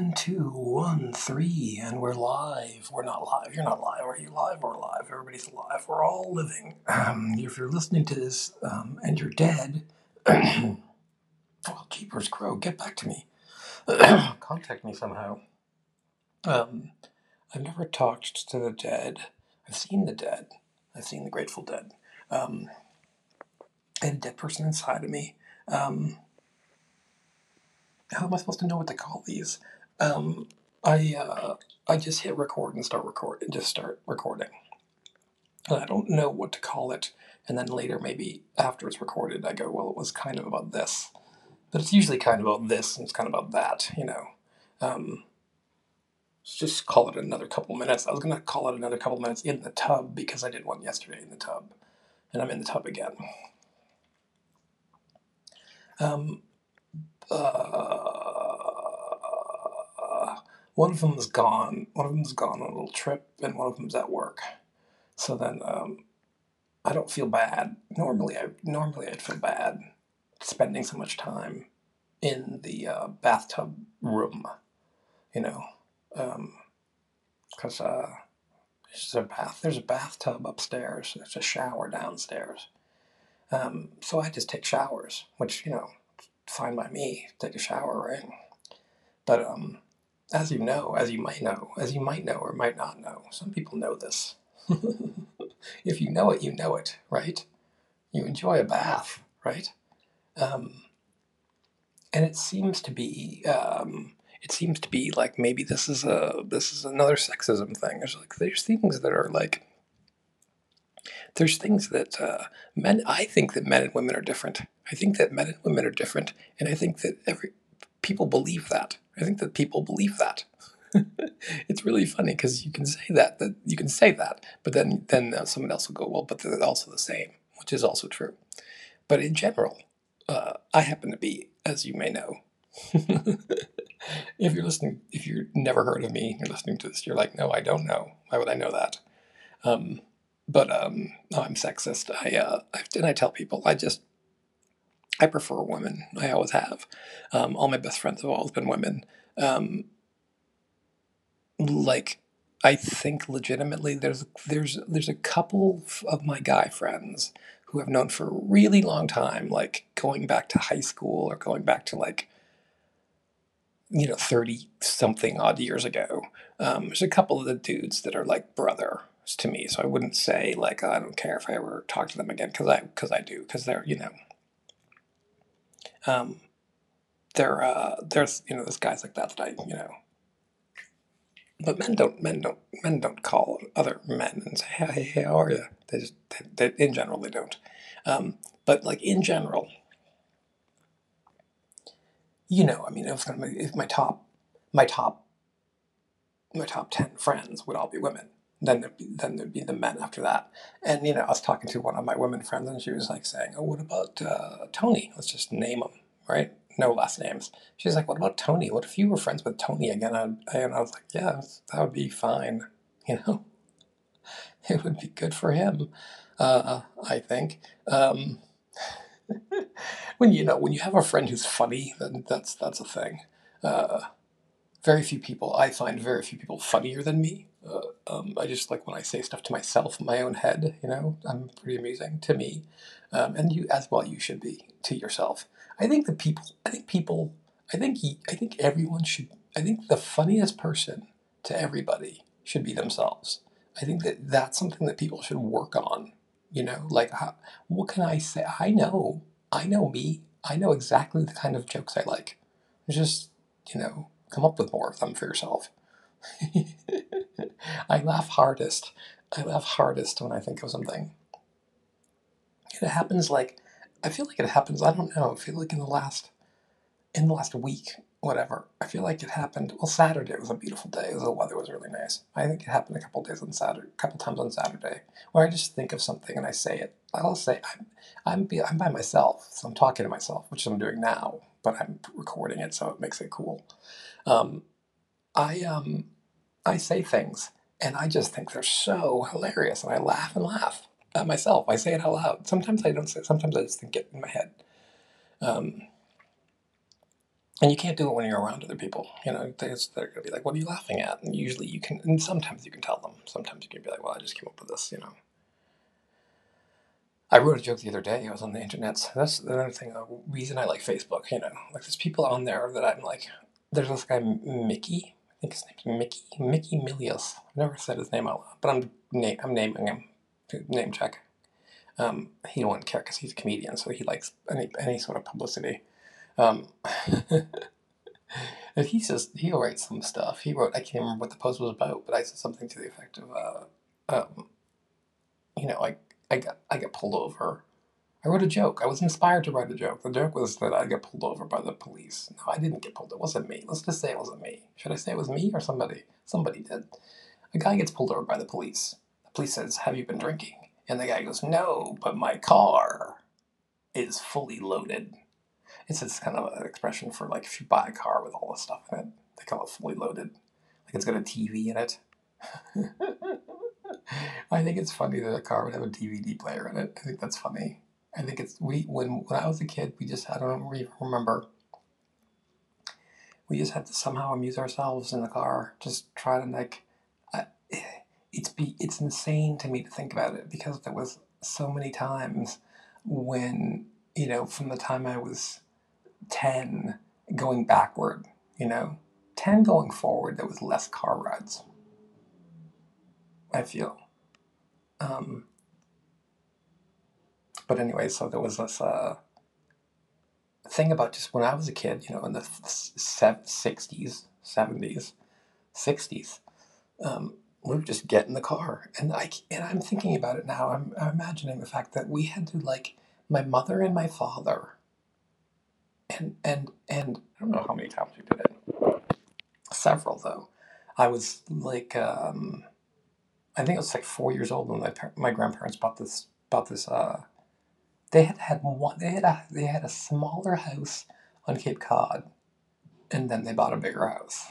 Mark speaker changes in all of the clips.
Speaker 1: One, two, one, three, and we're live. We're not live. You're not live. Are you live? We're live. Everybody's alive. We're all living. Um, if you're listening to this um, and you're dead, well, Jeepers Crow, get back to me. Contact me somehow. Um, I've never talked to the dead. I've seen the dead. I've seen the Grateful Dead. Um, I had a dead person inside of me. Um, how am I supposed to know what to call these? Um, I uh, I just hit record and start record and just start recording. I don't know what to call it. And then later, maybe after it's recorded, I go, well, it was kind of about this. But it's usually kind of about this and it's kind of about that, you know. Um, let's just call it another couple minutes. I was to call it another couple minutes in the tub because I did one yesterday in the tub. And I'm in the tub again. Um, uh, one of them's gone. One of them's gone on a little trip, and one of them's at work. So then, um, I don't feel bad. Normally, I normally I'd feel bad spending so much time in the uh, bathtub room. You know, because uh, there's a bath. There's a bathtub upstairs. There's a shower downstairs. Um, so I just take showers, which you know, fine by me. Take a shower, right? But um, as you know, as you might know, as you might know or might not know, some people know this. if you know it, you know it, right? You enjoy a bath, right? Um, and it seems to be, um, it seems to be like maybe this is a this is another sexism thing. There's like there's things that are like there's things that uh, men. I think that men and women are different. I think that men and women are different, and I think that every people believe that. I think that people believe that. it's really funny because you can say that that you can say that, but then then uh, someone else will go, well, but they're also the same, which is also true. But in general, uh, I happen to be, as you may know. if you're listening, if you've never heard of me, you're listening to this, you're like, no, I don't know. Why would I know that? Um, but um, I'm sexist. I uh, I, and I tell people I just I prefer women. I always have. Um, all my best friends have always been women. Um, like I think legitimately there's there's there's a couple of my guy friends who I've known for a really long time, like going back to high school or going back to like you know 30 something odd years ago. Um, there's a couple of the dudes that are like brothers to me, so I wouldn't say like I don't care if I ever talk to them again because I because I do because they're you know um, they're uh, there's you know there's guys like that that I you know but men don't men don't men don't call other men and say hey, hey how are you they just they, they, in general they don't. Um, but like in general you know i mean if, if my top my top my top 10 friends would all be women then there'd be, then there'd be the men after that and you know i was talking to one of my women friends and she was like saying oh what about uh, tony let's just name him right no last names. She's like, what about Tony? What if you were friends with Tony again? and I was like, yeah, that would be fine. You know, it would be good for him. Uh, I think. Um, when you know when you have a friend who's funny, then that's that's a thing. Uh, very few people I find very few people funnier than me. Uh, um, I just like when I say stuff to myself in my own head. You know, I'm pretty amusing to me, um, and you as well. You should be to yourself. I think the people. I think people. I think he, I think everyone should. I think the funniest person to everybody should be themselves. I think that that's something that people should work on. You know, like how, what can I say? I know. I know me. I know exactly the kind of jokes I like. Just you know, come up with more of them for yourself. I laugh hardest. I laugh hardest when I think of something. It happens like I feel like it happens. I don't know. I feel like in the last in the last week, whatever. I feel like it happened. Well, Saturday was a beautiful day. The weather was really nice. I think it happened a couple days on Saturday, a couple times on Saturday, where I just think of something and I say it. I'll say I'm I'm be, I'm by myself, so I'm talking to myself, which I'm doing now, but I'm recording it, so it makes it cool. Um, I um I say things and I just think they're so hilarious, and I laugh and laugh at myself. I say it out loud. Sometimes I don't say. Sometimes I just think it in my head. Um, and you can't do it when you're around other people. You know, they're, they're gonna be like, "What are you laughing at?" And usually you can, and sometimes you can tell them. Sometimes you can be like, "Well, I just came up with this," you know. I wrote a joke the other day. I was on the internet. That's another thing. The reason I like Facebook, you know, like there's people on there that I'm like. There's this guy Mickey. I think his name's Mickey. Mickey Milius. I've never said his name out loud, but I'm na- I'm naming him. Name check. Um, he wouldn't care because he's a comedian, so he likes any any sort of publicity. Um, and he says he'll write some stuff. He wrote. I can't remember what the post was about, but I said something to the effect of, uh, um, you know, I I got I got pulled over. I wrote a joke. I was inspired to write a joke. The joke was that I got pulled over by the police. No, I didn't get pulled. It wasn't me. Let's just say it wasn't me. Should I say it was me or somebody? Somebody did. A guy gets pulled over by the police. The police says, "Have you been drinking?" And the guy goes, "No, but my car is fully loaded." It's just kind of an expression for like if you buy a car with all this stuff in it, they call it fully loaded. Like it's got a TV in it. I think it's funny that a car would have a DVD player in it. I think that's funny. I think it's we when when I was a kid, we just I don't remember. We just had to somehow amuse ourselves in the car, just try to like. It's be it's insane to me to think about it because there was so many times when you know from the time I was ten going backward, you know, ten going forward, there was less car rides. I feel. Um, but anyway, so there was this uh, thing about just when I was a kid, you know, in the sixties, seventies, sixties, um, we would just get in the car, and I and I'm thinking about it now. I'm, I'm imagining the fact that we had to like my mother and my father, and and and I don't know how many times we did it. Several though. I was like, um, I think I was like four years old when my my grandparents bought this bought this. Uh, they had had one. They had a they had a smaller house on Cape Cod, and then they bought a bigger house.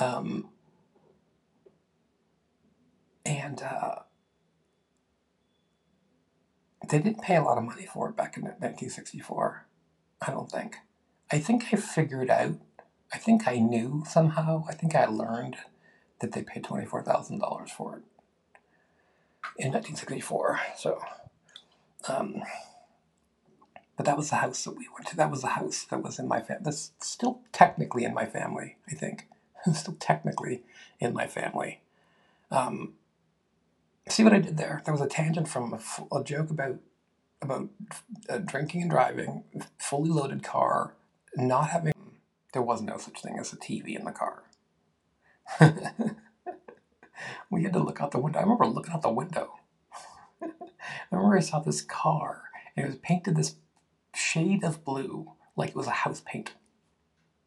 Speaker 1: Um, and uh, they didn't pay a lot of money for it back in 1964. I don't think. I think I figured out. I think I knew somehow. I think I learned that they paid twenty four thousand dollars for it in 1964. So, um, but that was the house that we went to. That was the house that was in my family. That's still technically in my family. I think still technically in my family. Um, see what I did there? There was a tangent from a, joke about about uh, drinking and driving, fully loaded car, not having. There was no such thing as a TV in the car. we had to look out the window. I remember looking out the window. I remember I saw this car, and it was painted this shade of blue, like it was a house paint,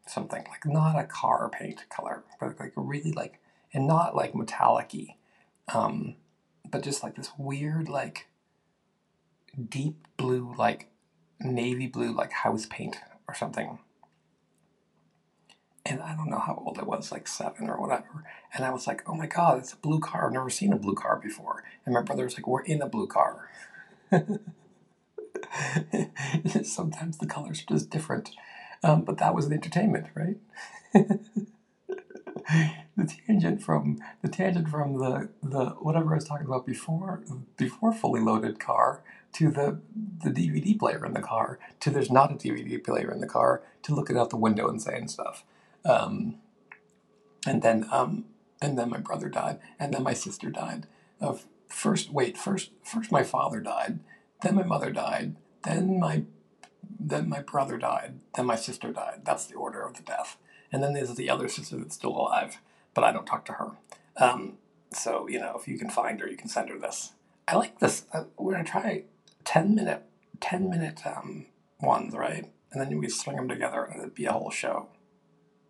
Speaker 1: something like not a car paint color, but like really like, and not like metallic-y, um, but just like this weird like deep blue, like navy blue, like house paint or something. And I don't know how old I was, like seven or whatever. And I was like, oh my God, it's a blue car. I've never seen a blue car before. And my brother was like, we're in a blue car. Sometimes the colors are just different. Um, but that was the entertainment, right? the tangent from the tangent from the, the whatever I was talking about before before fully loaded car to the the DVD player in the car to there's not a DVD player in the car to looking out the window and saying stuff. Um, and then um, and then my brother died, and then my sister died. Of first, wait, first first my father died, then my mother died, then my then my brother died, then my sister died. That's the order of the death. And then there's the other sister that's still alive, but I don't talk to her. Um, so you know, if you can find her, you can send her this. I like this. Uh, we're gonna try ten minute, ten minute um, ones, right? And then we string them together, and it'd be a whole show.